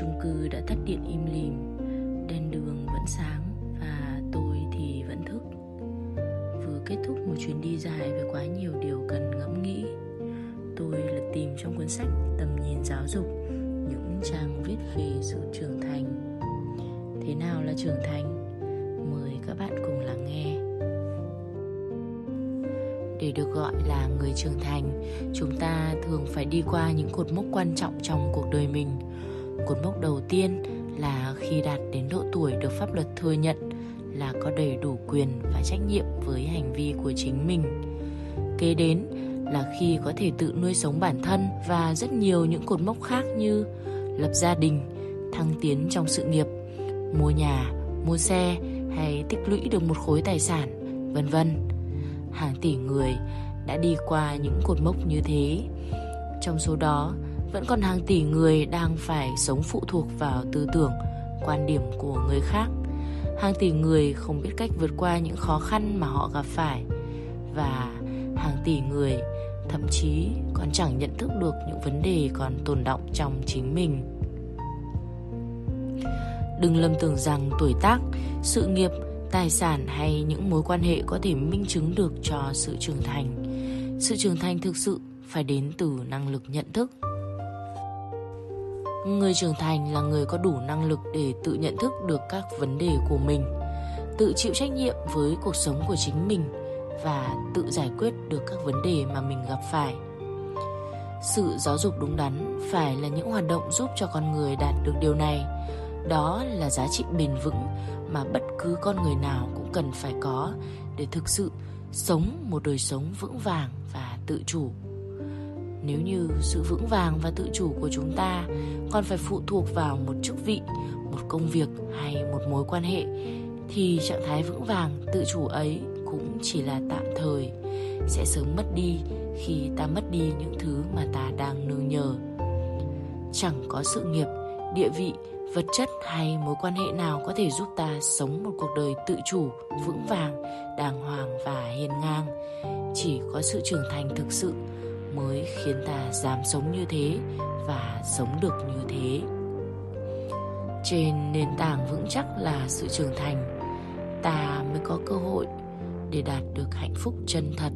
chung cư đã tắt điện im lìm. Đèn đường vẫn sáng và tôi thì vẫn thức. Vừa kết thúc một chuyến đi dài với quá nhiều điều cần ngẫm nghĩ, tôi lật tìm trong cuốn sách tầm nhìn giáo dục những trang viết về sự trưởng thành. Thế nào là trưởng thành? Mời các bạn cùng lắng nghe. Để được gọi là người trưởng thành, chúng ta thường phải đi qua những cột mốc quan trọng trong cuộc đời mình cột mốc đầu tiên là khi đạt đến độ tuổi được pháp luật thừa nhận là có đầy đủ quyền và trách nhiệm với hành vi của chính mình. Kế đến là khi có thể tự nuôi sống bản thân và rất nhiều những cột mốc khác như lập gia đình, thăng tiến trong sự nghiệp, mua nhà, mua xe hay tích lũy được một khối tài sản, vân vân. Hàng tỷ người đã đi qua những cột mốc như thế. Trong số đó vẫn còn hàng tỷ người đang phải sống phụ thuộc vào tư tưởng, quan điểm của người khác. Hàng tỷ người không biết cách vượt qua những khó khăn mà họ gặp phải. Và hàng tỷ người thậm chí còn chẳng nhận thức được những vấn đề còn tồn động trong chính mình. Đừng lầm tưởng rằng tuổi tác, sự nghiệp, tài sản hay những mối quan hệ có thể minh chứng được cho sự trưởng thành. Sự trưởng thành thực sự phải đến từ năng lực nhận thức người trưởng thành là người có đủ năng lực để tự nhận thức được các vấn đề của mình, tự chịu trách nhiệm với cuộc sống của chính mình và tự giải quyết được các vấn đề mà mình gặp phải. Sự giáo dục đúng đắn phải là những hoạt động giúp cho con người đạt được điều này. Đó là giá trị bền vững mà bất cứ con người nào cũng cần phải có để thực sự sống một đời sống vững vàng và tự chủ nếu như sự vững vàng và tự chủ của chúng ta còn phải phụ thuộc vào một chức vị, một công việc hay một mối quan hệ, thì trạng thái vững vàng, tự chủ ấy cũng chỉ là tạm thời, sẽ sớm mất đi khi ta mất đi những thứ mà ta đang nương nhờ. Chẳng có sự nghiệp, địa vị, vật chất hay mối quan hệ nào có thể giúp ta sống một cuộc đời tự chủ, vững vàng, đàng hoàng và hiền ngang. Chỉ có sự trưởng thành thực sự mới khiến ta dám sống như thế và sống được như thế. Trên nền tảng vững chắc là sự trưởng thành, ta mới có cơ hội để đạt được hạnh phúc chân thật.